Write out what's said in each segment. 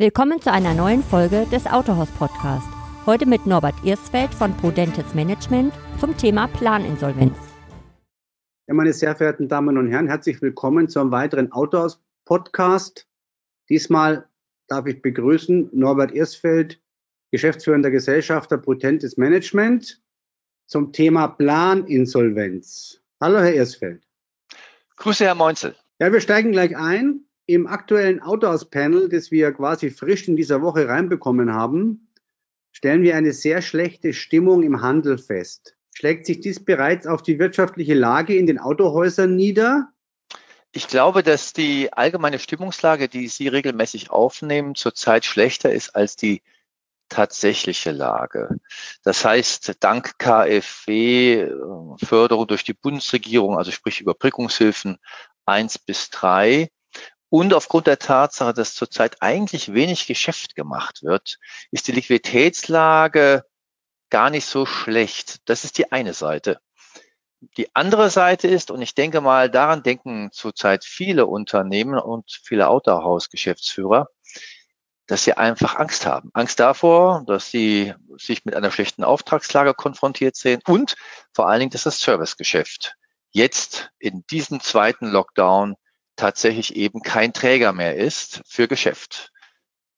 Willkommen zu einer neuen Folge des Autohaus Podcast. Heute mit Norbert Irsfeld von Prudentes Management zum Thema Planinsolvenz. Ja, meine sehr verehrten Damen und Herren, herzlich willkommen zu einem weiteren Autohaus Podcast. Diesmal darf ich begrüßen Norbert Irsfeld, geschäftsführender Gesellschafter Prudentes Management zum Thema Planinsolvenz. Hallo, Herr Irsfeld. Grüße, Herr Meunzel. Ja, wir steigen gleich ein. Im aktuellen Autohaus-Panel, das wir quasi frisch in dieser Woche reinbekommen haben, stellen wir eine sehr schlechte Stimmung im Handel fest. Schlägt sich dies bereits auf die wirtschaftliche Lage in den Autohäusern nieder? Ich glaube, dass die allgemeine Stimmungslage, die Sie regelmäßig aufnehmen, zurzeit schlechter ist als die tatsächliche Lage. Das heißt, dank KfW, äh, Förderung durch die Bundesregierung, also sprich Überbrückungshilfen eins bis drei und aufgrund der Tatsache, dass zurzeit eigentlich wenig Geschäft gemacht wird, ist die Liquiditätslage gar nicht so schlecht. Das ist die eine Seite. Die andere Seite ist, und ich denke mal, daran denken zurzeit viele Unternehmen und viele Autohausgeschäftsführer, dass sie einfach Angst haben. Angst davor, dass sie sich mit einer schlechten Auftragslage konfrontiert sehen und vor allen Dingen, dass das Servicegeschäft jetzt in diesem zweiten Lockdown tatsächlich eben kein Träger mehr ist für Geschäft.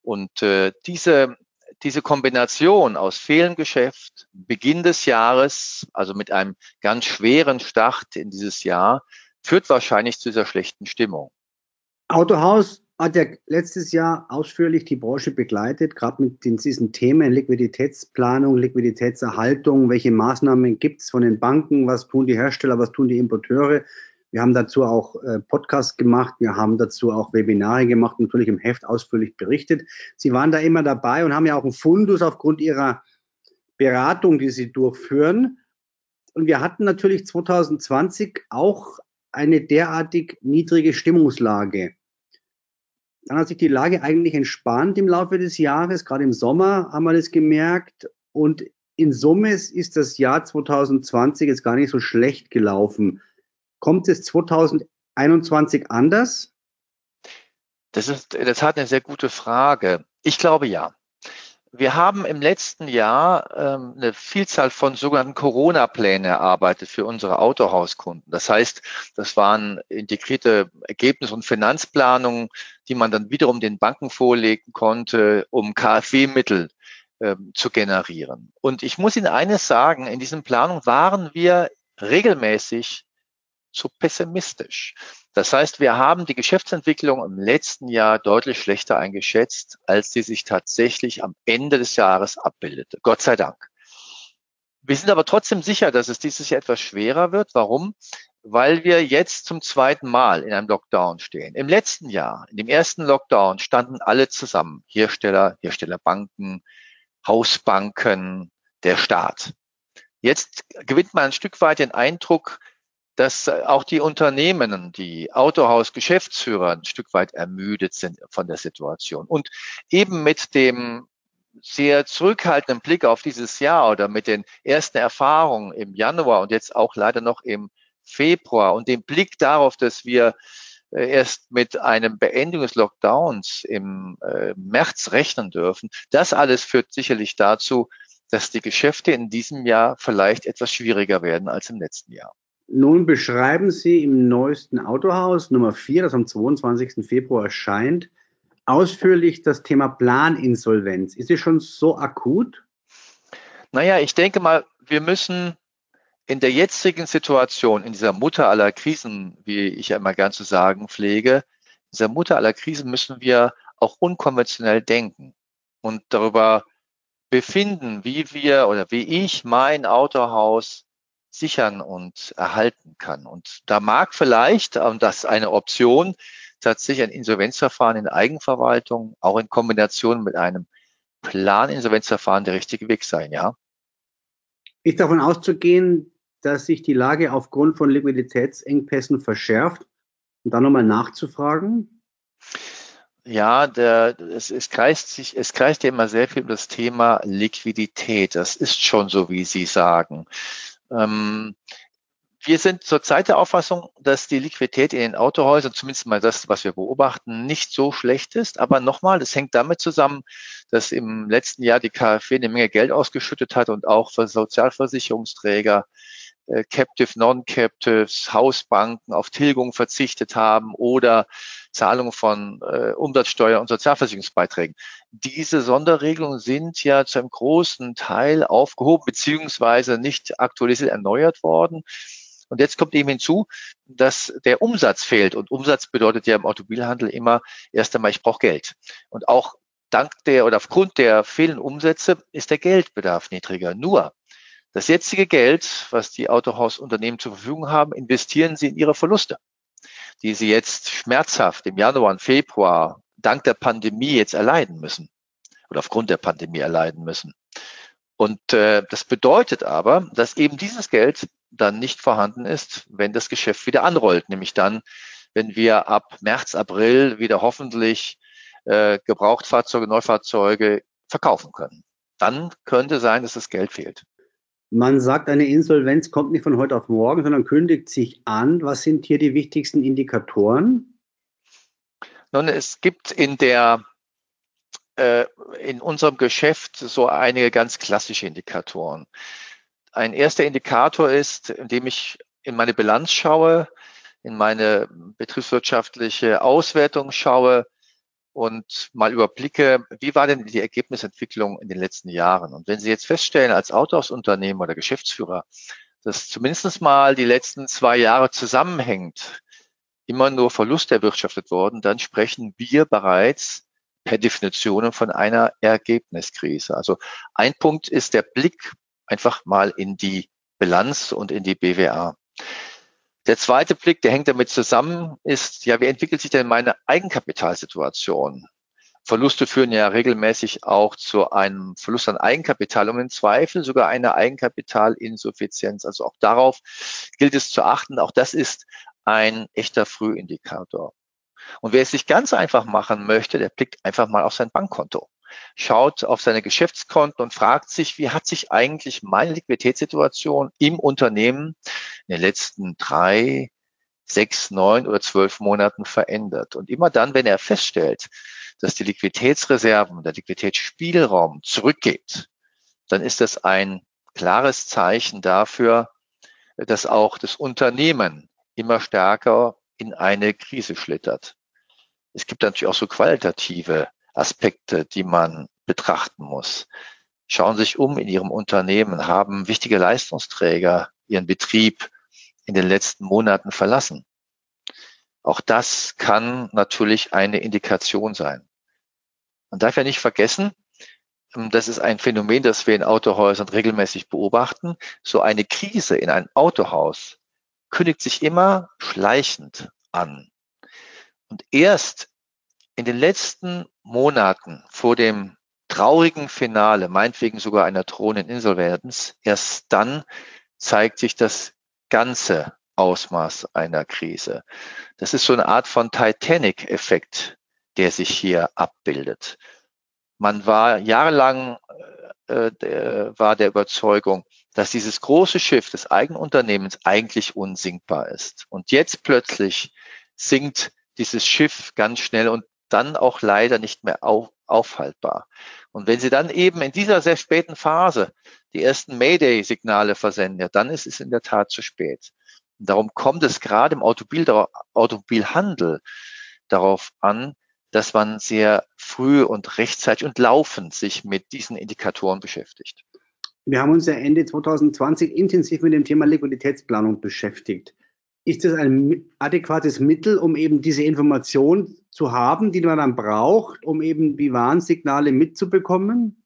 Und äh, diese, diese Kombination aus fehlendem Geschäft, Beginn des Jahres, also mit einem ganz schweren Start in dieses Jahr, führt wahrscheinlich zu dieser schlechten Stimmung. Autohaus hat ja letztes Jahr ausführlich die Branche begleitet, gerade mit diesen Themen Liquiditätsplanung, Liquiditätserhaltung, welche Maßnahmen gibt es von den Banken, was tun die Hersteller, was tun die Importeure. Wir haben dazu auch äh, Podcasts gemacht, wir haben dazu auch Webinare gemacht, natürlich im Heft ausführlich berichtet. Sie waren da immer dabei und haben ja auch einen Fundus aufgrund ihrer Beratung, die sie durchführen. Und wir hatten natürlich 2020 auch eine derartig niedrige Stimmungslage. Dann hat sich die Lage eigentlich entspannt im Laufe des Jahres. Gerade im Sommer haben wir das gemerkt. Und in Summe ist das Jahr 2020 jetzt gar nicht so schlecht gelaufen. Kommt es 2021 anders? Das ist in der Tat eine sehr gute Frage. Ich glaube ja. Wir haben im letzten Jahr ähm, eine Vielzahl von sogenannten Corona-Plänen erarbeitet für unsere Autohauskunden. Das heißt, das waren integrierte Ergebnis- und Finanzplanungen, die man dann wiederum den Banken vorlegen konnte, um KfW-Mittel ähm, zu generieren. Und ich muss Ihnen eines sagen, in diesen Planungen waren wir regelmäßig zu pessimistisch. Das heißt, wir haben die Geschäftsentwicklung im letzten Jahr deutlich schlechter eingeschätzt, als sie sich tatsächlich am Ende des Jahres abbildete. Gott sei Dank. Wir sind aber trotzdem sicher, dass es dieses Jahr etwas schwerer wird. Warum? Weil wir jetzt zum zweiten Mal in einem Lockdown stehen. Im letzten Jahr, in dem ersten Lockdown, standen alle zusammen. Hersteller, Herstellerbanken, Hausbanken, der Staat. Jetzt gewinnt man ein Stück weit den Eindruck, dass auch die Unternehmen, die Autohaus-Geschäftsführer ein Stück weit ermüdet sind von der Situation. Und eben mit dem sehr zurückhaltenden Blick auf dieses Jahr oder mit den ersten Erfahrungen im Januar und jetzt auch leider noch im Februar und dem Blick darauf, dass wir äh, erst mit einem Beendigung des Lockdowns im äh, März rechnen dürfen, das alles führt sicherlich dazu, dass die Geschäfte in diesem Jahr vielleicht etwas schwieriger werden als im letzten Jahr. Nun beschreiben Sie im neuesten Autohaus Nummer 4, das am 22. Februar erscheint, ausführlich das Thema Planinsolvenz. Ist es schon so akut? Naja, ich denke mal, wir müssen in der jetzigen Situation, in dieser Mutter aller Krisen, wie ich ja immer gern zu sagen pflege, in dieser Mutter aller Krisen müssen wir auch unkonventionell denken und darüber befinden, wie wir oder wie ich mein Autohaus sichern und erhalten kann. Und da mag vielleicht, und das ist eine Option, tatsächlich ein Insolvenzverfahren in Eigenverwaltung, auch in Kombination mit einem Planinsolvenzverfahren der richtige Weg sein, ja. Ist davon auszugehen, dass sich die Lage aufgrund von Liquiditätsengpässen verschärft? Und dann nochmal nachzufragen? Ja, der, es, es, kreist sich, es kreist ja immer sehr viel um das Thema Liquidität. Das ist schon so, wie Sie sagen. Ähm, wir sind zurzeit der Auffassung, dass die Liquidität in den Autohäusern, zumindest mal das, was wir beobachten, nicht so schlecht ist. Aber nochmal, das hängt damit zusammen, dass im letzten Jahr die KfW eine Menge Geld ausgeschüttet hat und auch für Sozialversicherungsträger, äh, Captive, Non-Captives, Hausbanken auf Tilgung verzichtet haben oder Zahlung von äh, Umsatzsteuer und Sozialversicherungsbeiträgen. Diese Sonderregelungen sind ja zu einem großen Teil aufgehoben beziehungsweise nicht aktualisiert erneuert worden. Und jetzt kommt eben hinzu, dass der Umsatz fehlt. Und Umsatz bedeutet ja im Automobilhandel immer erst einmal, ich brauche Geld. Und auch dank der oder aufgrund der fehlenden Umsätze ist der Geldbedarf niedriger. Nur das jetzige Geld, was die Autohausunternehmen zur Verfügung haben, investieren sie in ihre Verluste, die sie jetzt schmerzhaft im Januar und Februar dank der Pandemie jetzt erleiden müssen oder aufgrund der Pandemie erleiden müssen. Und äh, das bedeutet aber, dass eben dieses Geld dann nicht vorhanden ist, wenn das Geschäft wieder anrollt, nämlich dann, wenn wir ab März, April wieder hoffentlich äh, Gebrauchtfahrzeuge, Neufahrzeuge verkaufen können. Dann könnte sein, dass das Geld fehlt. Man sagt, eine Insolvenz kommt nicht von heute auf morgen, sondern kündigt sich an. Was sind hier die wichtigsten Indikatoren? Nun, es gibt in der äh, in unserem Geschäft so einige ganz klassische Indikatoren. Ein erster Indikator ist, indem ich in meine Bilanz schaue, in meine betriebswirtschaftliche Auswertung schaue und mal überblicke, wie war denn die Ergebnisentwicklung in den letzten Jahren? Und wenn Sie jetzt feststellen, als Autohausunternehmen oder Geschäftsführer, dass zumindest mal die letzten zwei Jahre zusammenhängt, immer nur Verlust erwirtschaftet worden, dann sprechen wir bereits per Definition von einer Ergebniskrise. Also ein Punkt ist der Blick einfach mal in die Bilanz und in die BWA. Der zweite Blick, der hängt damit zusammen, ist, ja, wie entwickelt sich denn meine Eigenkapitalsituation? Verluste führen ja regelmäßig auch zu einem Verlust an Eigenkapital und im Zweifel sogar eine Eigenkapitalinsuffizienz. Also auch darauf gilt es zu achten. Auch das ist ein echter Frühindikator. Und wer es sich ganz einfach machen möchte, der blickt einfach mal auf sein Bankkonto schaut auf seine Geschäftskonten und fragt sich, wie hat sich eigentlich meine Liquiditätssituation im Unternehmen in den letzten drei, sechs, neun oder zwölf Monaten verändert. Und immer dann, wenn er feststellt, dass die Liquiditätsreserven, der Liquiditätsspielraum zurückgeht, dann ist das ein klares Zeichen dafür, dass auch das Unternehmen immer stärker in eine Krise schlittert. Es gibt natürlich auch so qualitative Aspekte, die man betrachten muss. Schauen Sie sich um in Ihrem Unternehmen, haben wichtige Leistungsträger Ihren Betrieb in den letzten Monaten verlassen. Auch das kann natürlich eine Indikation sein. Man darf ja nicht vergessen, ähm, das ist ein Phänomen, das wir in Autohäusern regelmäßig beobachten. So eine Krise in einem Autohaus kündigt sich immer schleichend an. Und erst in den letzten Monaten vor dem traurigen Finale, meinetwegen sogar einer drohenden Insolvenz, erst dann zeigt sich das ganze Ausmaß einer Krise. Das ist so eine Art von Titanic-Effekt, der sich hier abbildet. Man war jahrelang äh, der, war der Überzeugung, dass dieses große Schiff des eigenen Unternehmens eigentlich unsinkbar ist. Und jetzt plötzlich sinkt dieses Schiff ganz schnell und dann auch leider nicht mehr auf, aufhaltbar. Und wenn Sie dann eben in dieser sehr späten Phase die ersten Mayday-Signale versenden, dann ist es in der Tat zu spät. Und darum kommt es gerade im Automobil, Automobilhandel darauf an, dass man sehr früh und rechtzeitig und laufend sich mit diesen Indikatoren beschäftigt. Wir haben uns ja Ende 2020 intensiv mit dem Thema Liquiditätsplanung beschäftigt. Ist das ein adäquates Mittel, um eben diese Information zu haben, die man dann braucht, um eben die Warnsignale mitzubekommen?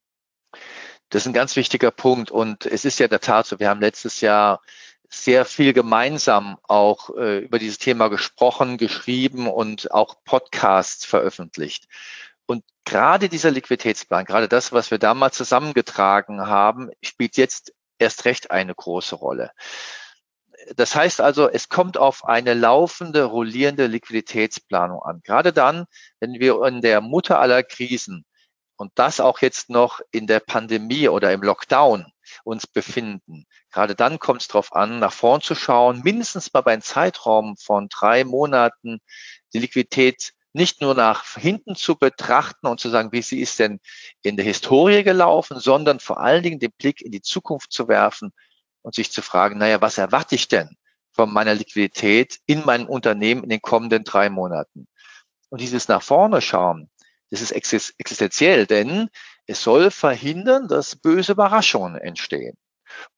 Das ist ein ganz wichtiger Punkt. Und es ist ja der Tat so, wir haben letztes Jahr sehr viel gemeinsam auch äh, über dieses Thema gesprochen, geschrieben und auch Podcasts veröffentlicht. Und gerade dieser Liquiditätsplan, gerade das, was wir damals zusammengetragen haben, spielt jetzt erst recht eine große Rolle das heißt also, es kommt auf eine laufende, rollierende Liquiditätsplanung an. Gerade dann, wenn wir in der Mutter aller Krisen und das auch jetzt noch in der Pandemie oder im Lockdown uns befinden. Gerade dann kommt es darauf an, nach vorn zu schauen, mindestens mal bei einem Zeitraum von drei Monaten die Liquidität nicht nur nach hinten zu betrachten und zu sagen, wie sie ist denn in der Historie gelaufen, sondern vor allen Dingen den Blick in die Zukunft zu werfen und sich zu fragen, naja, was erwarte ich denn von meiner Liquidität in meinem Unternehmen in den kommenden drei Monaten? Und dieses nach vorne schauen, das ist existenziell, denn es soll verhindern, dass böse Überraschungen entstehen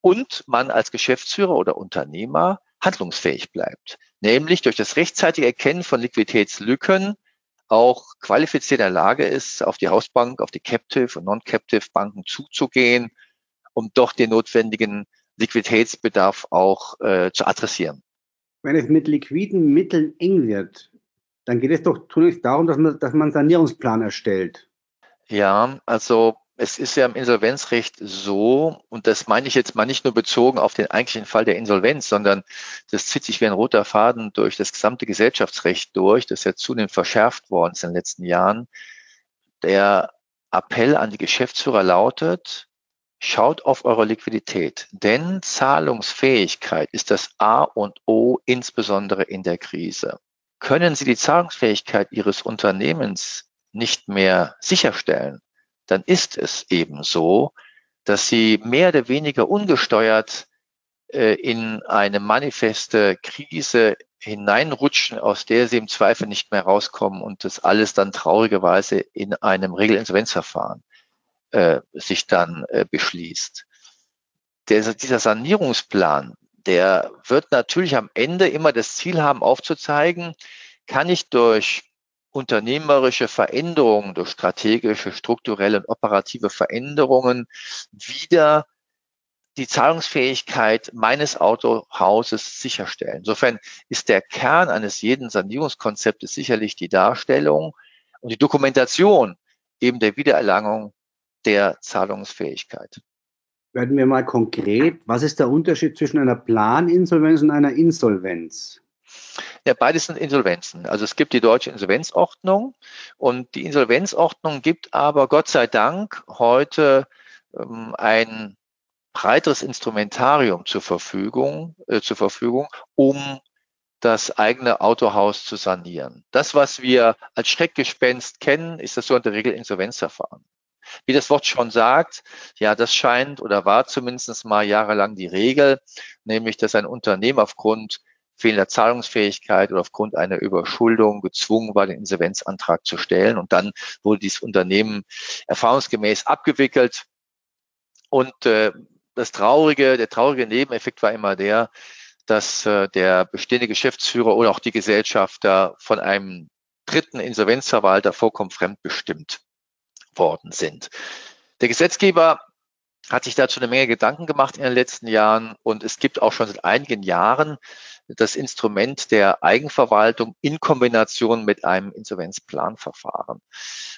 und man als Geschäftsführer oder Unternehmer handlungsfähig bleibt, nämlich durch das rechtzeitige Erkennen von Liquiditätslücken auch qualifiziert in Lage ist, auf die Hausbank, auf die Captive und Non-Captive Banken zuzugehen, um doch den notwendigen Liquiditätsbedarf auch äh, zu adressieren. Wenn es mit liquiden Mitteln eng wird, dann geht es doch zunächst darum, dass man, dass man einen Sanierungsplan erstellt. Ja, also es ist ja im Insolvenzrecht so, und das meine ich jetzt mal nicht nur bezogen auf den eigentlichen Fall der Insolvenz, sondern das zieht sich wie ein roter Faden durch das gesamte Gesellschaftsrecht durch, das ja zunehmend verschärft worden ist in den letzten Jahren. Der Appell an die Geschäftsführer lautet, schaut auf eure Liquidität, denn Zahlungsfähigkeit ist das A und O, insbesondere in der Krise. Können Sie die Zahlungsfähigkeit Ihres Unternehmens nicht mehr sicherstellen, dann ist es eben so, dass sie mehr oder weniger ungesteuert äh, in eine manifeste Krise hineinrutschen, aus der sie im Zweifel nicht mehr rauskommen und das alles dann traurigerweise in einem Regelinsolvenzverfahren äh, sich dann äh, beschließt. Der, dieser Sanierungsplan, der wird natürlich am Ende immer das Ziel haben, aufzuzeigen, kann ich durch unternehmerische Veränderungen, durch strategische, strukturelle und operative Veränderungen wieder die Zahlungsfähigkeit meines Autohauses sicherstellen. Insofern ist der Kern eines jeden Sanierungskonzeptes sicherlich die Darstellung und die Dokumentation eben der Wiedererlangung der Zahlungsfähigkeit. Werden wir mal konkret, was ist der Unterschied zwischen einer Planinsolvenz und einer Insolvenz? Ja, beides sind Insolvenzen. Also es gibt die deutsche Insolvenzordnung und die Insolvenzordnung gibt aber Gott sei Dank heute ähm, ein breiteres Instrumentarium zur Verfügung, äh, zur Verfügung, um das eigene Autohaus zu sanieren. Das, was wir als Schreckgespenst kennen, ist das sogenannte Regelinsolvenzverfahren. Wie das Wort schon sagt, ja, das scheint oder war zumindest mal jahrelang die Regel, nämlich dass ein Unternehmen aufgrund fehlender Zahlungsfähigkeit oder aufgrund einer Überschuldung gezwungen war, den Insolvenzantrag zu stellen. Und dann wurde dieses Unternehmen erfahrungsgemäß abgewickelt. Und äh, das traurige, der traurige Nebeneffekt war immer der, dass äh, der bestehende Geschäftsführer oder auch die Gesellschafter von einem dritten Insolvenzverwalter vollkommen fremdbestimmt worden sind. Der Gesetzgeber hat sich dazu eine Menge Gedanken gemacht in den letzten Jahren und es gibt auch schon seit einigen Jahren das Instrument der Eigenverwaltung in Kombination mit einem Insolvenzplanverfahren.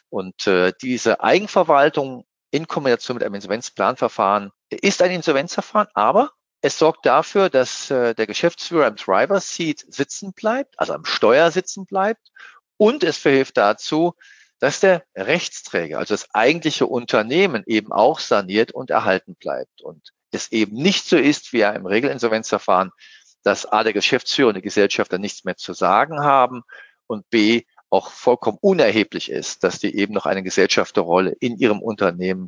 Und äh, diese Eigenverwaltung in Kombination mit einem Insolvenzplanverfahren ist ein Insolvenzverfahren, aber es sorgt dafür, dass äh, der Geschäftsführer im Driver Seat sitzen bleibt, also am Steuer sitzen bleibt und es verhilft dazu, dass der Rechtsträger, also das eigentliche Unternehmen eben auch saniert und erhalten bleibt und es eben nicht so ist wie im Regelinsolvenzverfahren, dass A, der Geschäftsführer und die Gesellschafter nichts mehr zu sagen haben und B, auch vollkommen unerheblich ist, dass die eben noch eine Gesellschafterrolle in ihrem Unternehmen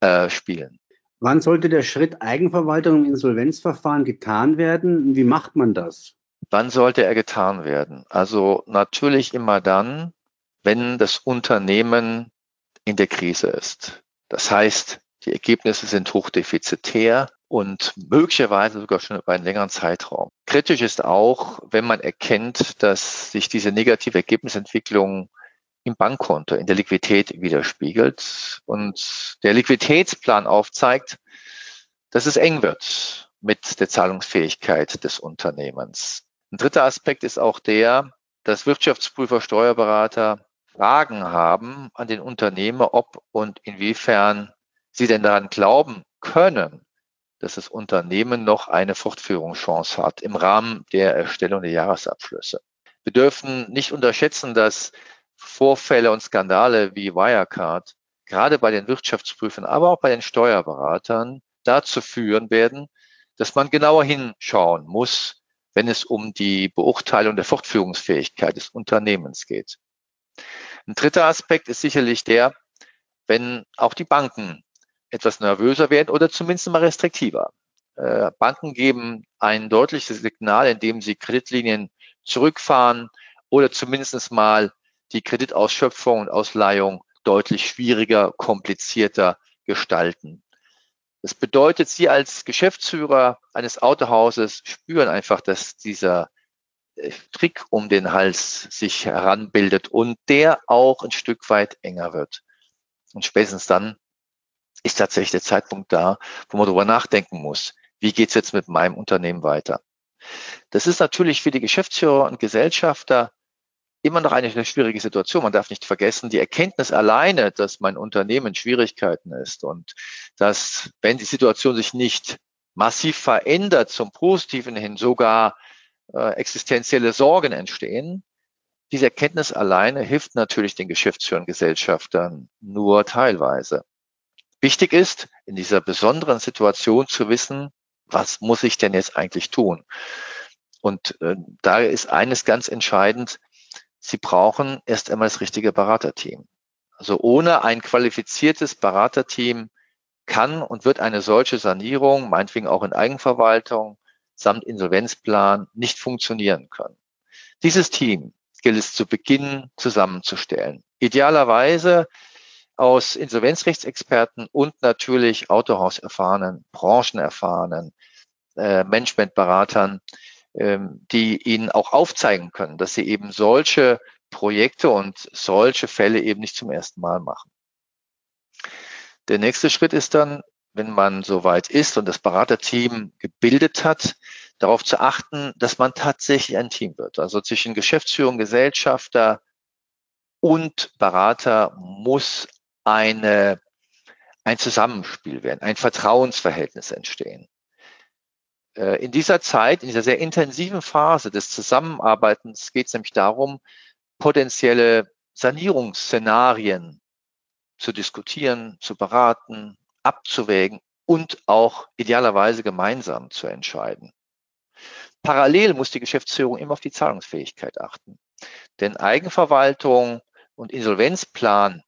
äh, spielen. Wann sollte der Schritt Eigenverwaltung im Insolvenzverfahren getan werden? Wie macht man das? Wann sollte er getan werden? Also natürlich immer dann, wenn das Unternehmen in der Krise ist. Das heißt, die Ergebnisse sind hochdefizitär und möglicherweise sogar schon über einen längeren Zeitraum. Kritisch ist auch, wenn man erkennt, dass sich diese negative Ergebnisentwicklung im Bankkonto, in der Liquidität widerspiegelt und der Liquiditätsplan aufzeigt, dass es eng wird mit der Zahlungsfähigkeit des Unternehmens. Ein dritter Aspekt ist auch der, dass Wirtschaftsprüfer, Steuerberater Fragen haben an den Unternehmer, ob und inwiefern sie denn daran glauben können, dass das Unternehmen noch eine Fortführungschance hat im Rahmen der Erstellung der Jahresabschlüsse. Wir dürfen nicht unterschätzen, dass Vorfälle und Skandale wie Wirecard gerade bei den Wirtschaftsprüfern, aber auch bei den Steuerberatern dazu führen werden, dass man genauer hinschauen muss, wenn es um die Beurteilung der Fortführungsfähigkeit des Unternehmens geht. Ein dritter Aspekt ist sicherlich der, wenn auch die Banken etwas nervöser werden oder zumindest mal restriktiver. Äh, Banken geben ein deutliches Signal, indem sie Kreditlinien zurückfahren oder zumindest mal die Kreditausschöpfung und Ausleihung deutlich schwieriger, komplizierter gestalten. Das bedeutet, Sie als Geschäftsführer eines Autohauses spüren einfach, dass dieser Trick um den Hals sich heranbildet und der auch ein Stück weit enger wird. Und spätestens dann ist tatsächlich der Zeitpunkt da, wo man darüber nachdenken muss, wie geht's jetzt mit meinem Unternehmen weiter. Das ist natürlich für die Geschäftsführer und Gesellschafter immer noch eine schwierige Situation. Man darf nicht vergessen, die Erkenntnis alleine, dass mein Unternehmen Schwierigkeiten ist und dass, wenn die Situation sich nicht massiv verändert, zum Positiven hin sogar äh, existenzielle Sorgen entstehen, diese Erkenntnis alleine hilft natürlich den Geschäftsführern Gesellschaftern nur teilweise. Wichtig ist, in dieser besonderen Situation zu wissen, was muss ich denn jetzt eigentlich tun? Und äh, da ist eines ganz entscheidend, Sie brauchen erst einmal das richtige Beraterteam. Also ohne ein qualifiziertes Beraterteam kann und wird eine solche Sanierung, meinetwegen auch in Eigenverwaltung, samt Insolvenzplan nicht funktionieren können. Dieses Team gilt es zu Beginn zusammenzustellen. Idealerweise aus Insolvenzrechtsexperten und natürlich Autohauserfahrenen, branchenerfahrenen, äh, Managementberatern, ähm, die ihnen auch aufzeigen können, dass sie eben solche Projekte und solche Fälle eben nicht zum ersten Mal machen. Der nächste Schritt ist dann, wenn man soweit ist und das Beraterteam gebildet hat, darauf zu achten, dass man tatsächlich ein Team wird. Also zwischen Geschäftsführung, Gesellschafter und Berater muss eine, ein Zusammenspiel werden, ein Vertrauensverhältnis entstehen. Äh, in dieser Zeit, in dieser sehr intensiven Phase des Zusammenarbeitens geht es nämlich darum, potenzielle Sanierungsszenarien zu diskutieren, zu beraten, abzuwägen und auch idealerweise gemeinsam zu entscheiden. Parallel muss die Geschäftsführung immer auf die Zahlungsfähigkeit achten. Denn Eigenverwaltung und Insolvenzplan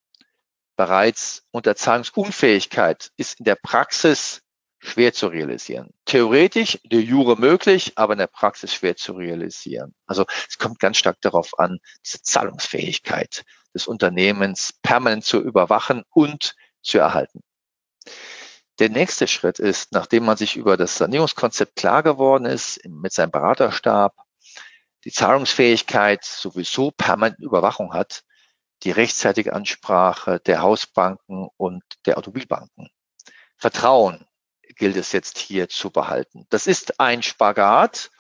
bereits unter Zahlungsunfähigkeit ist in der Praxis schwer zu realisieren. Theoretisch, de jure möglich, aber in der Praxis schwer zu realisieren. Also es kommt ganz stark darauf an, diese Zahlungsfähigkeit des Unternehmens permanent zu überwachen und zu erhalten. Der nächste Schritt ist, nachdem man sich über das Sanierungskonzept klar geworden ist, mit seinem Beraterstab, die Zahlungsfähigkeit sowieso permanent Überwachung hat, die rechtzeitige Ansprache der Hausbanken und der Automobilbanken. Vertrauen gilt es jetzt hier zu behalten. Das ist ein Spagat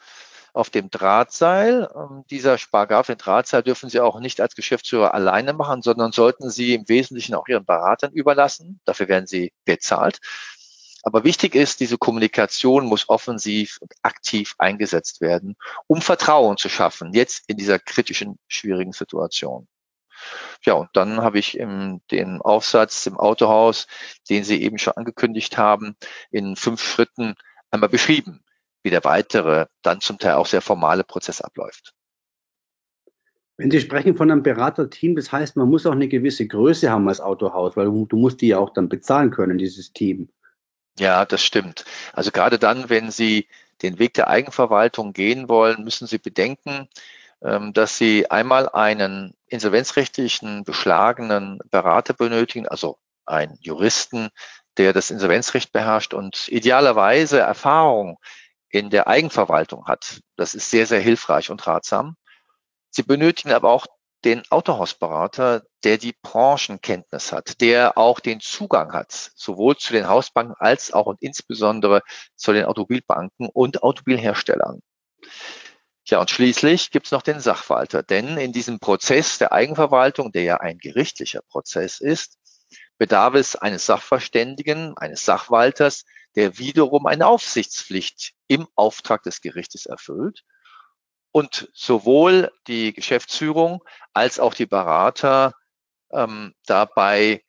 auf dem Drahtseil. Ähm, dieser Spagat dem Drahtseil dürfen Sie auch nicht als Geschäftsführer alleine machen, sondern sollten Sie im Wesentlichen auch Ihren Beratern überlassen. Dafür werden Sie bezahlt. Aber wichtig ist, diese Kommunikation muss offensiv und aktiv eingesetzt werden, um Vertrauen zu schaffen, jetzt in dieser kritischen, schwierigen Situation. Ja, und dann habe ich im, den Aufsatz im Autohaus, den Sie eben schon angekündigt haben, in fünf Schritten einmal beschrieben, wie der weitere, dann zum Teil auch sehr formale Prozess abläuft. Wenn Sie sprechen von einem Beraterteam, das heißt, man muss auch eine gewisse Größe haben als Autohaus, weil du, du musst die ja auch dann bezahlen können, dieses Team. Ja, das stimmt. Also gerade dann, wenn Sie den Weg der Eigenverwaltung gehen wollen, müssen Sie bedenken, ähm, dass sie einmal einen insolvenzrechtlichen beschlagenen Berater benötigen, also einen Juristen, der das Insolvenzrecht beherrscht und idealerweise Erfahrung in der Eigenverwaltung hat. Das ist sehr, sehr hilfreich und ratsam. Sie benötigen aber auch den Autohausberater, der die Branchenkenntnis hat, der auch den Zugang hat, sowohl zu den Hausbanken als auch und insbesondere zu den Automobilbanken und Automobilherstellern. Ja, und schließlich gibt es noch den Sachwalter, denn in diesem Prozess der Eigenverwaltung, der ja ein gerichtlicher Prozess ist, bedarf es eines Sachverständigen, eines Sachwalters, der wiederum eine Aufsichtspflicht im Auftrag des Gerichtes erfüllt und sowohl die Geschäftsführung als auch die Berater ähm, dabei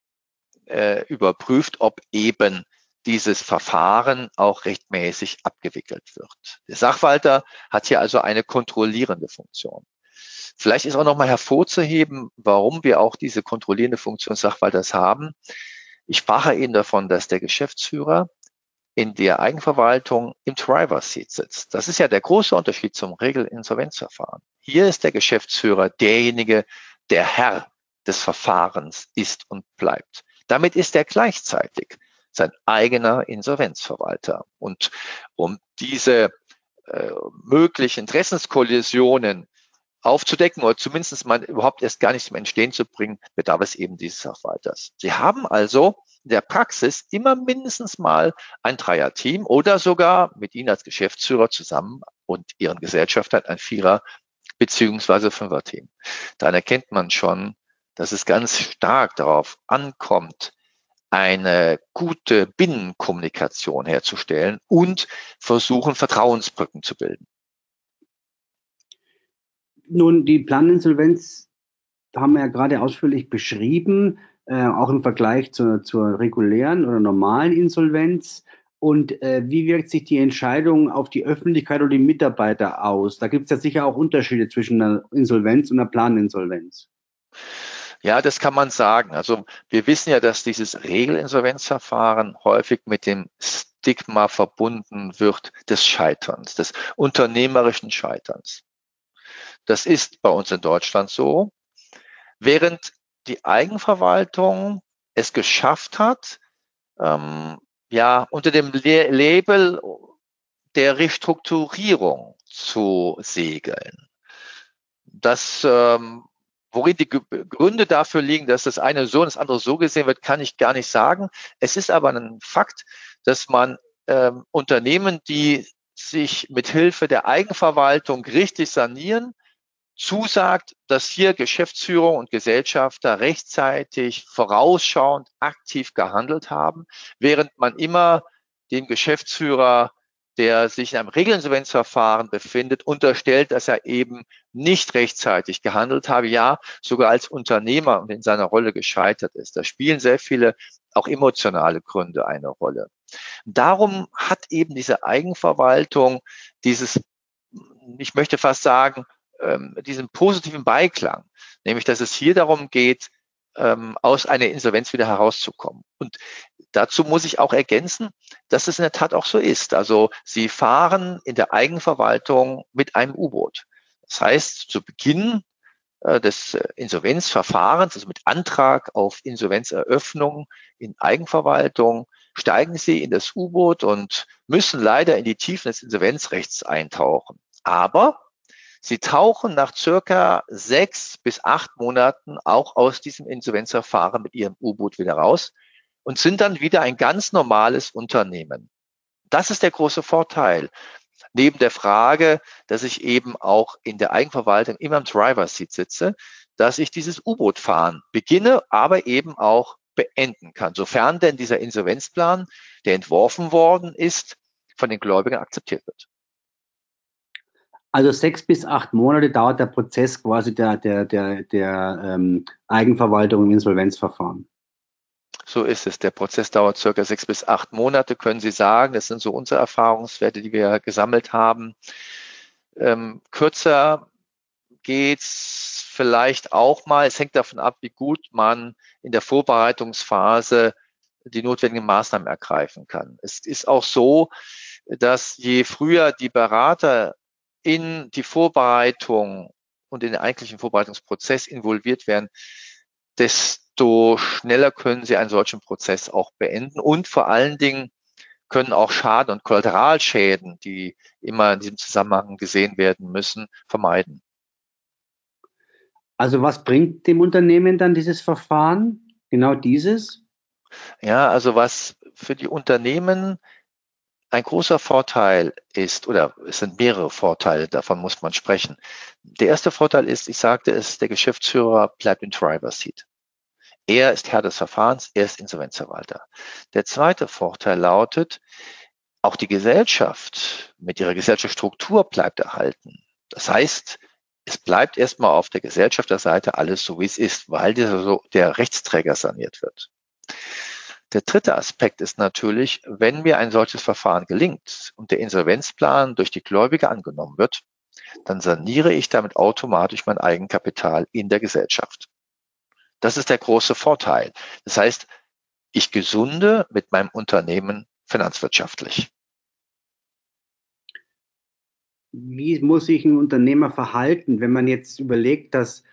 äh, überprüft, ob eben dieses Verfahren auch rechtmäßig abgewickelt wird. Der Sachwalter hat hier also eine kontrollierende Funktion. Vielleicht ist auch nochmal hervorzuheben, warum wir auch diese kontrollierende Funktion Sachwalters haben. Ich sprach eben davon, dass der Geschäftsführer in der Eigenverwaltung im Driver Seat sitzt. Das ist ja der große Unterschied zum Regelinsolvenzverfahren. Hier ist der Geschäftsführer derjenige, der Herr des Verfahrens ist und bleibt. Damit ist er gleichzeitig sein eigener Insolvenzverwalter. Und um diese äh, möglichen Interessenskollisionen aufzudecken oder zumindest mal überhaupt erst gar nicht zum Entstehen zu bringen, bedarf es eben dieses Sachwalters. Sie haben also in der Praxis immer mindestens mal ein Dreier-Team oder sogar mit Ihnen als Geschäftsführer zusammen und Ihren Gesellschaftern ein Vierer- beziehungsweise Fünfer-Team. Dann erkennt man schon, dass es ganz stark darauf ankommt, eine gute Binnenkommunikation herzustellen und versuchen, Vertrauensbrücken zu bilden. Nun, die Planinsolvenz haben wir ja gerade ausführlich beschrieben, äh, auch im Vergleich zur, zur regulären oder normalen Insolvenz. Und äh, wie wirkt sich die Entscheidung auf die Öffentlichkeit oder die Mitarbeiter aus? Da gibt es ja sicher auch Unterschiede zwischen einer Insolvenz und einer Planinsolvenz. Ja, das kann man sagen. Also wir wissen ja, dass dieses Regelinsolvenzverfahren häufig mit dem Stigma verbunden wird des Scheiterns, des unternehmerischen Scheiterns. Das ist bei uns in Deutschland so. Während die Eigenverwaltung es geschafft hat, ähm, ja, unter dem Le Label der Restrukturierung zu segeln. Das ähm, Worin die Gründe dafür liegen, dass das eine so und das andere so gesehen wird, kann ich gar nicht sagen. Es ist aber ein Fakt, dass man ähm, Unternehmen, die sich mit Hilfe der Eigenverwaltung richtig sanieren, zusagt, dass hier Geschäftsführung und Gesellschafter rechtzeitig vorausschauend aktiv gehandelt haben, während man immer dem Geschäftsführer der sich in einem Regelinsolvenzverfahren befindet, unterstellt, dass er eben nicht rechtzeitig gehandelt habe, ja, sogar als Unternehmer und in seiner Rolle gescheitert ist. Da spielen sehr viele auch emotionale Gründe eine Rolle. Darum hat eben diese Eigenverwaltung dieses, ich möchte fast sagen, ähm, diesen positiven Beiklang, nämlich dass es hier darum geht, ähm, aus einer Insolvenz wieder herauszukommen. Und dazu muss ich auch ergänzen, dass es in der Tat auch so ist. Also Sie fahren in der Eigenverwaltung mit einem U-Boot. Das heißt, zu Beginn äh, des äh, Insolvenzverfahrens, also mit Antrag auf Insolvenzeröffnung in Eigenverwaltung, steigen Sie in das U-Boot und müssen leider in die Tiefen des Insolvenzrechts eintauchen. Aber Sie tauchen nach circa sechs bis acht Monaten auch aus diesem Insolvenzverfahren mit Ihrem U-Boot wieder raus und sind dann wieder ein ganz normales Unternehmen. Das ist der große Vorteil. Neben der Frage, dass ich eben auch in der Eigenverwaltung immer im Driver Seat sitze, dass ich dieses U-Boot fahren beginne, aber eben auch beenden kann, sofern denn dieser Insolvenzplan, der entworfen worden ist, von den Gläubigern akzeptiert wird. Also sechs bis acht Monate dauert der Prozess quasi der, der, der, der ähm, Eigenverwaltung im Insolvenzverfahren. So ist es. Der Prozess dauert circa sechs bis acht Monate, können Sie sagen. Das sind so unsere Erfahrungswerte, die wir gesammelt haben. Ähm, kürzer geht's vielleicht auch mal. Es hängt davon ab, wie gut man in der Vorbereitungsphase die notwendigen Maßnahmen ergreifen kann. Es ist auch so, dass je früher die Berater in die Vorbereitung und in den eigentlichen Vorbereitungsprozess involviert werden, desto schneller können sie einen solchen Prozess auch beenden und vor allen Dingen können auch Schaden und Kollateralschäden, die immer in diesem Zusammenhang gesehen werden müssen, vermeiden. Also was bringt dem Unternehmen dann dieses Verfahren? Genau dieses? Ja, also was für die Unternehmen ein großer Vorteil ist, oder es sind mehrere Vorteile, davon muss man sprechen. Der erste Vorteil ist, ich sagte es, der Geschäftsführer bleibt im Driver Seat. Er ist Herr des Verfahrens, er ist Insolvenzverwalter. Der zweite Vorteil lautet, auch die Gesellschaft mit ihrer Gesellschaftsstruktur bleibt erhalten. Das heißt, es bleibt erstmal auf der Gesellschafterseite alles so, wie es ist, weil der Rechtsträger saniert wird. Der dritte Aspekt ist natürlich, wenn mir ein solches Verfahren gelingt und der Insolvenzplan durch die Gläubiger angenommen wird, dann saniere ich damit automatisch mein Eigenkapital in der Gesellschaft. Das ist der große Vorteil. Das heißt, ich gesunde mit meinem Unternehmen finanzwirtschaftlich. Wie muss sich ein Unternehmer verhalten, wenn man jetzt überlegt, dass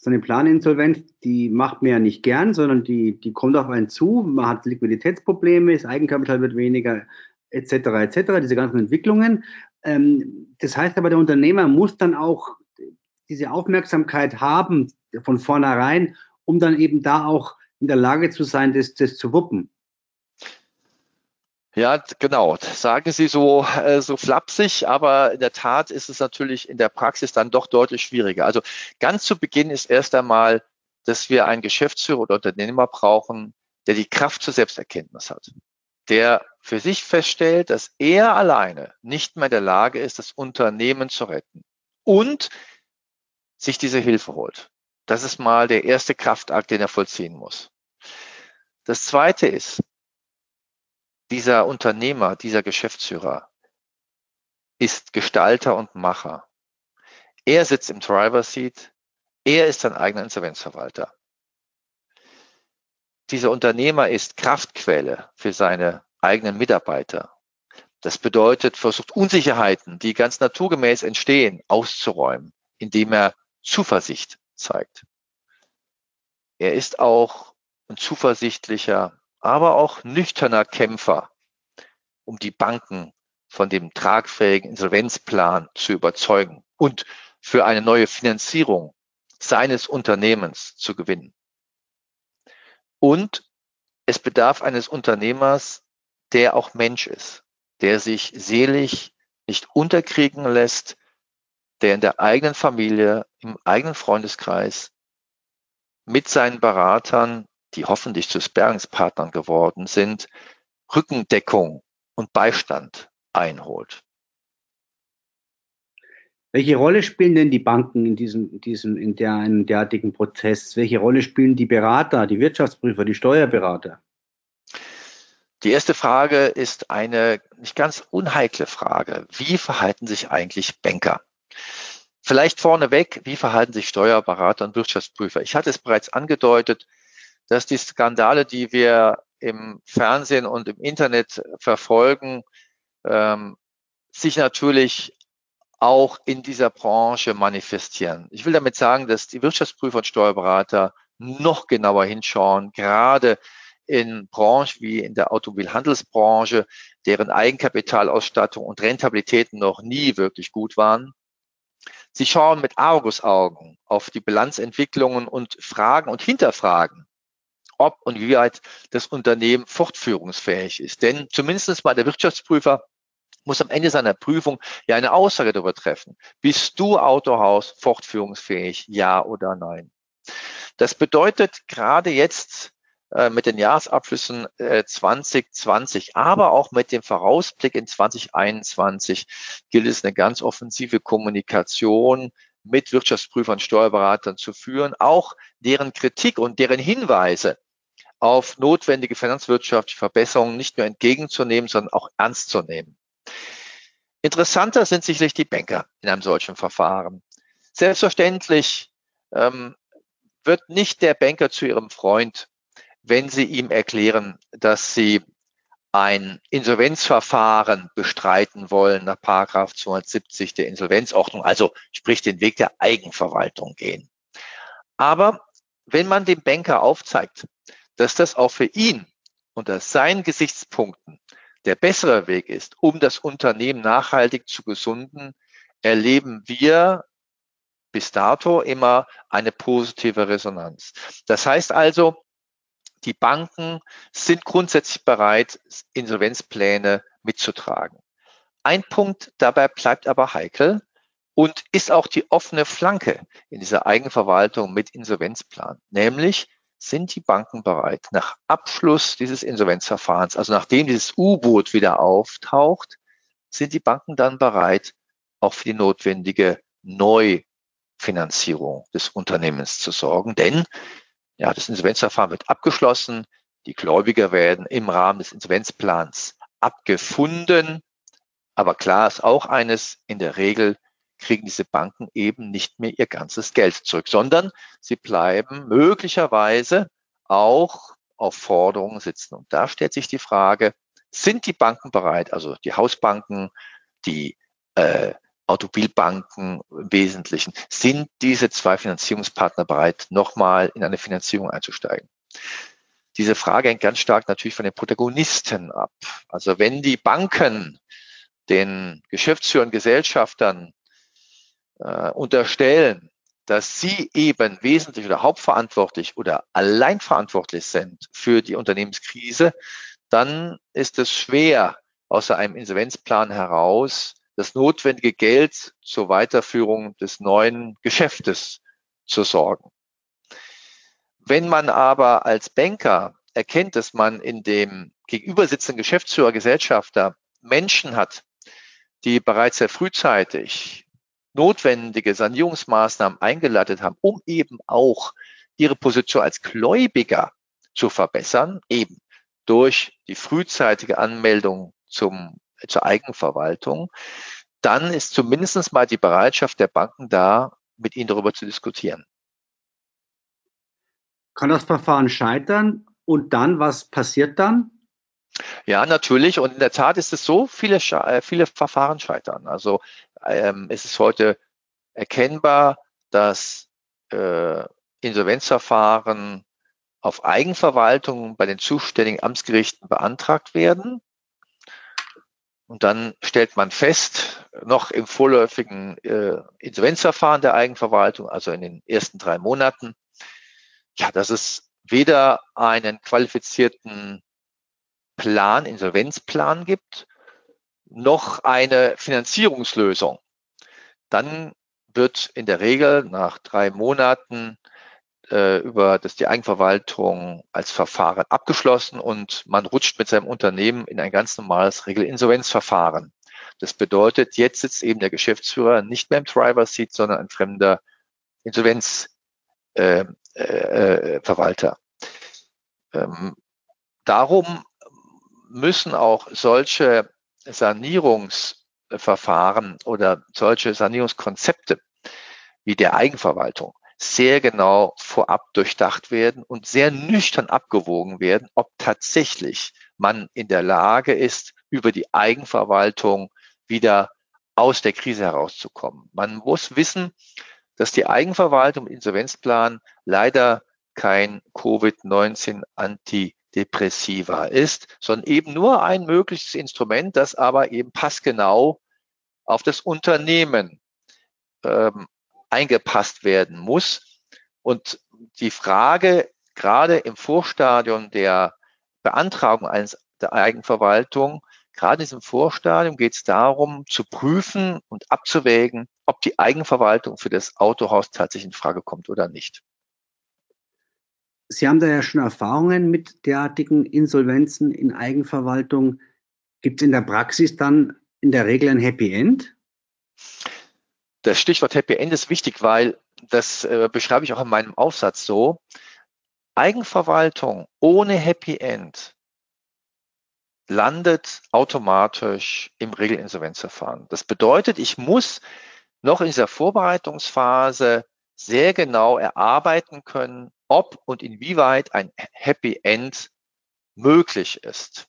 so eine Planinsolvenz, die macht man ja nicht gern, sondern die, die kommt auf einen zu, man hat Liquiditätsprobleme, das Eigenkapital wird weniger, etc., etc., diese ganzen Entwicklungen. Ähm, das heißt aber, der Unternehmer muss dann auch diese Aufmerksamkeit haben von vornherein, um dann eben da auch in der Lage zu sein, das, das zu wuppen. Ja, genau. sagen Sie so, äh, so flapsig, aber in der Tat ist es natürlich in der Praxis dann doch deutlich schwieriger. Also ganz zu Beginn ist erst einmal, dass wir einen Geschäftsführer oder Unternehmer brauchen, der die Kraft zur Selbsterkenntnis hat, der für sich feststellt, dass er alleine nicht mehr in der Lage ist, das Unternehmen zu retten und sich diese Hilfe holt. Das ist mal der erste Kraftakt, den er vollziehen muss. Das zweite ist, dieser Unternehmer, dieser Geschäftsführer ist Gestalter und Macher. Er sitzt im Driver Seat. Er ist sein eigener Insolvenzverwalter. Dieser Unternehmer ist Kraftquelle für seine eigenen Mitarbeiter. Das bedeutet, versucht Unsicherheiten, die ganz naturgemäß entstehen, auszuräumen, indem er Zuversicht zeigt. Er ist auch ein zuversichtlicher, aber auch nüchterner Kämpfer, um die Banken von dem tragfähigen Insolvenzplan zu überzeugen und für eine neue Finanzierung seines Unternehmens zu gewinnen. Und es bedarf eines Unternehmers, der auch Mensch ist, der sich selig nicht unterkriegen lässt, der in der eigenen Familie, im eigenen Freundeskreis mit seinen Beratern, die hoffentlich zu Sparringspartnern geworden sind, Rückendeckung und Beistand einholt. Welche Rolle spielen denn die Banken in diesem, diesem, in der, in derartigen Prozess? Welche Rolle spielen die Berater, die Wirtschaftsprüfer, die Steuerberater? Die erste Frage ist eine nicht ganz unheikle Frage. Wie verhalten sich eigentlich Banker? Vielleicht vorneweg, wie verhalten sich Steuerberater und Wirtschaftsprüfer? Ich hatte es bereits angedeutet, dass die Skandale, die wir im Fernsehen und im Internet verfolgen, ähm, sich natürlich auch in dieser Branche manifestieren. Ich will damit sagen, dass die Wirtschaftsprüfer und Steuerberater noch genauer hinschauen, gerade in Branchen wie in der Automobilhandelsbranche, deren Eigenkapitalausstattung und Rentabilitäten noch nie wirklich gut waren. Sie schauen mit Argusaugen auf die Bilanzentwicklungen und fragen und hinterfragen, ob und wie weit das Unternehmen fortführungsfähig ist. Denn zumindest mal der Wirtschaftsprüfer muss am Ende seiner Prüfung ja eine Aussage darüber treffen. Bist du Autohaus fortführungsfähig, ja oder nein? Das bedeutet gerade jetzt äh, mit den Jahresabschlüssen 2020, äh, aber auch mit dem Vorausblick in 2021 gilt es eine ganz offensive Kommunikation mit Wirtschaftsprüfern, Steuerberatern zu führen, auch deren Kritik und deren Hinweise auf notwendige finanzwirtschaftliche Verbesserungen nicht nur entgegenzunehmen, sondern auch ernst zu nehmen. Interessanter sind sicherlich die Banker in einem solchen Verfahren. Selbstverständlich ähm, wird nicht der Banker zu ihrem Freund, wenn Sie ihm erklären, dass Sie ein Insolvenzverfahren bestreiten wollen nach Paragraph 270 der Insolvenzordnung, also sprich den Weg der Eigenverwaltung gehen. Aber wenn man dem Banker aufzeigt, dass das auch für ihn unter seinen Gesichtspunkten der bessere Weg ist, um das Unternehmen nachhaltig zu gesunden, erleben wir bis dato immer eine positive Resonanz. Das heißt also, die Banken sind grundsätzlich bereit, Insolvenzpläne mitzutragen. Ein Punkt dabei bleibt aber heikel und ist auch die offene Flanke in dieser Eigenverwaltung mit Insolvenzplan, nämlich sind die Banken bereit, nach Abschluss dieses Insolvenzverfahrens, also nachdem dieses U-Boot wieder auftaucht, sind die Banken dann bereit, auch für die notwendige Neufinanzierung des Unternehmens zu sorgen. Denn ja, das Insolvenzverfahren wird abgeschlossen. Die Gläubiger werden im Rahmen des Insolvenzplans abgefunden. Aber klar ist auch eines, in der Regel kriegen diese Banken eben nicht mehr ihr ganzes Geld zurück, sondern sie bleiben möglicherweise auch auf Forderungen sitzen. Und da stellt sich die Frage, sind die Banken bereit, also die Hausbanken, die äh, Automobilbanken im Wesentlichen, sind diese zwei Finanzierungspartner bereit, nochmal in eine Finanzierung einzusteigen? Diese Frage hängt ganz stark natürlich von den Protagonisten ab. Also wenn die Banken den Geschäftsführern, Gesellschaftern äh, unterstellen, dass sie eben wesentlich oder hauptverantwortlich oder allein verantwortlich sind für die Unternehmenskrise, dann ist es schwer, außer einem Insolvenzplan heraus das notwendige Geld zur Weiterführung des neuen Geschäftes zu sorgen. Wenn man aber als Banker erkennt, dass man in dem gegenüber sitzenden Geschäftsführer, Gesellschafter Menschen hat, die bereits sehr frühzeitig notwendige Sanierungsmaßnahmen eingeleitet haben, um eben auch ihre Position als Gläubiger zu verbessern, eben durch die frühzeitige Anmeldung zum, zur Eigenverwaltung, dann ist zumindest mal die Bereitschaft der Banken da, mit ihnen darüber zu diskutieren. Kann das Verfahren scheitern und dann, was passiert dann? Ja, natürlich. Und in der Tat ist es so, viele, äh, viele Verfahren scheitern. Also ähm, es ist heute erkennbar, dass äh, Insolvenzverfahren auf Eigenverwaltung bei den zuständigen Amtsgerichten beantragt werden. Und dann stellt man fest, noch im vorläufigen äh, Insolvenzverfahren der Eigenverwaltung, also in den ersten drei Monaten, ja, dass es weder einen qualifizierten Plan, Insolvenzplan gibt, noch eine Finanzierungslösung. Dann wird in der Regel nach drei Monaten äh, über das die Eigenverwaltung als Verfahren abgeschlossen und man rutscht mit seinem Unternehmen in ein ganz normales Regelinsolvenzverfahren. Das bedeutet, jetzt sitzt eben der Geschäftsführer nicht mehr im Driver Seat, sondern ein fremder Insolvenzverwalter. Äh, äh, ähm, darum müssen auch solche Sanierungsverfahren oder solche Sanierungskonzepte wie der Eigenverwaltung sehr genau vorab durchdacht werden und sehr nüchtern abgewogen werden, ob tatsächlich man in der Lage ist, über die Eigenverwaltung wieder aus der Krise herauszukommen. Man muss wissen, dass die Eigenverwaltung im Insolvenzplan leider kein Covid-19-Anti Depressiva ist, sondern eben nur ein mögliches Instrument, das aber eben passgenau auf das Unternehmen ähm, eingepasst werden muss. Und die Frage, gerade im Vorstadium der Beantragung eines der Eigenverwaltung, gerade in diesem Vorstadium geht es darum, zu prüfen und abzuwägen, ob die Eigenverwaltung für das Autohaus tatsächlich in Frage kommt oder nicht. Sie haben da ja schon Erfahrungen mit derartigen Insolvenzen in Eigenverwaltung. Gibt es in der Praxis dann in der Regel ein Happy End? Das Stichwort Happy End ist wichtig, weil das äh, beschreibe ich auch in meinem Aufsatz so. Eigenverwaltung ohne Happy End landet automatisch im Regelinsolvenzverfahren. Das bedeutet, ich muss noch in dieser Vorbereitungsphase sehr genau erarbeiten können, ob und inwieweit ein Happy End möglich ist.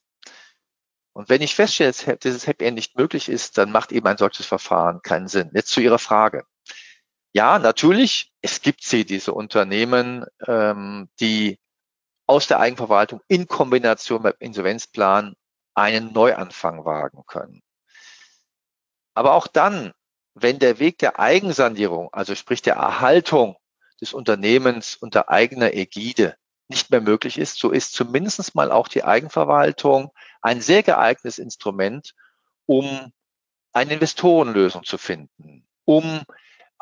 Und wenn ich feststelle, dass dieses Happy End nicht möglich ist, dann macht eben ein solches Verfahren keinen Sinn. Jetzt zu Ihrer Frage. Ja, natürlich, es gibt sie, diese Unternehmen, ähm, die aus der Eigenverwaltung in Kombination mit Insolvenzplan einen Neuanfang wagen können. Aber auch dann wenn der Weg der Eigensanierung, also sprich der Erhaltung des Unternehmens unter eigener Ägide nicht mehr möglich ist, so ist zumindest mal auch die Eigenverwaltung ein sehr geeignetes Instrument, um eine Investorenlösung zu finden, um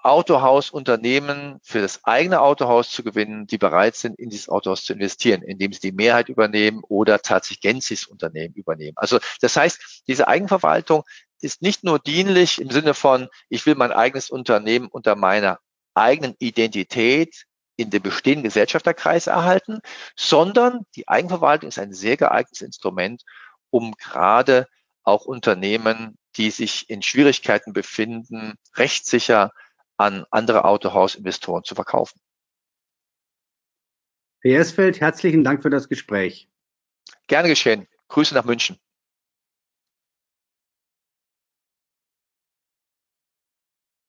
Autohausunternehmen für das eigene Autohaus zu gewinnen, die bereit sind, in dieses Autohaus zu investieren, indem sie die Mehrheit übernehmen oder tatsächlich gänzliches Unternehmen übernehmen. Also das heißt, diese Eigenverwaltung ist nicht nur dienlich im Sinne von, ich will mein eigenes Unternehmen unter meiner eigenen Identität in dem bestehenden Gesellschafterkreis erhalten, sondern die Eigenverwaltung ist ein sehr geeignetes Instrument, um gerade auch Unternehmen, die sich in Schwierigkeiten befinden, rechtssicher an andere Autohausinvestoren zu verkaufen. Herr Esfeld, herzlichen Dank für das Gespräch. Gerne geschehen. Grüße nach München.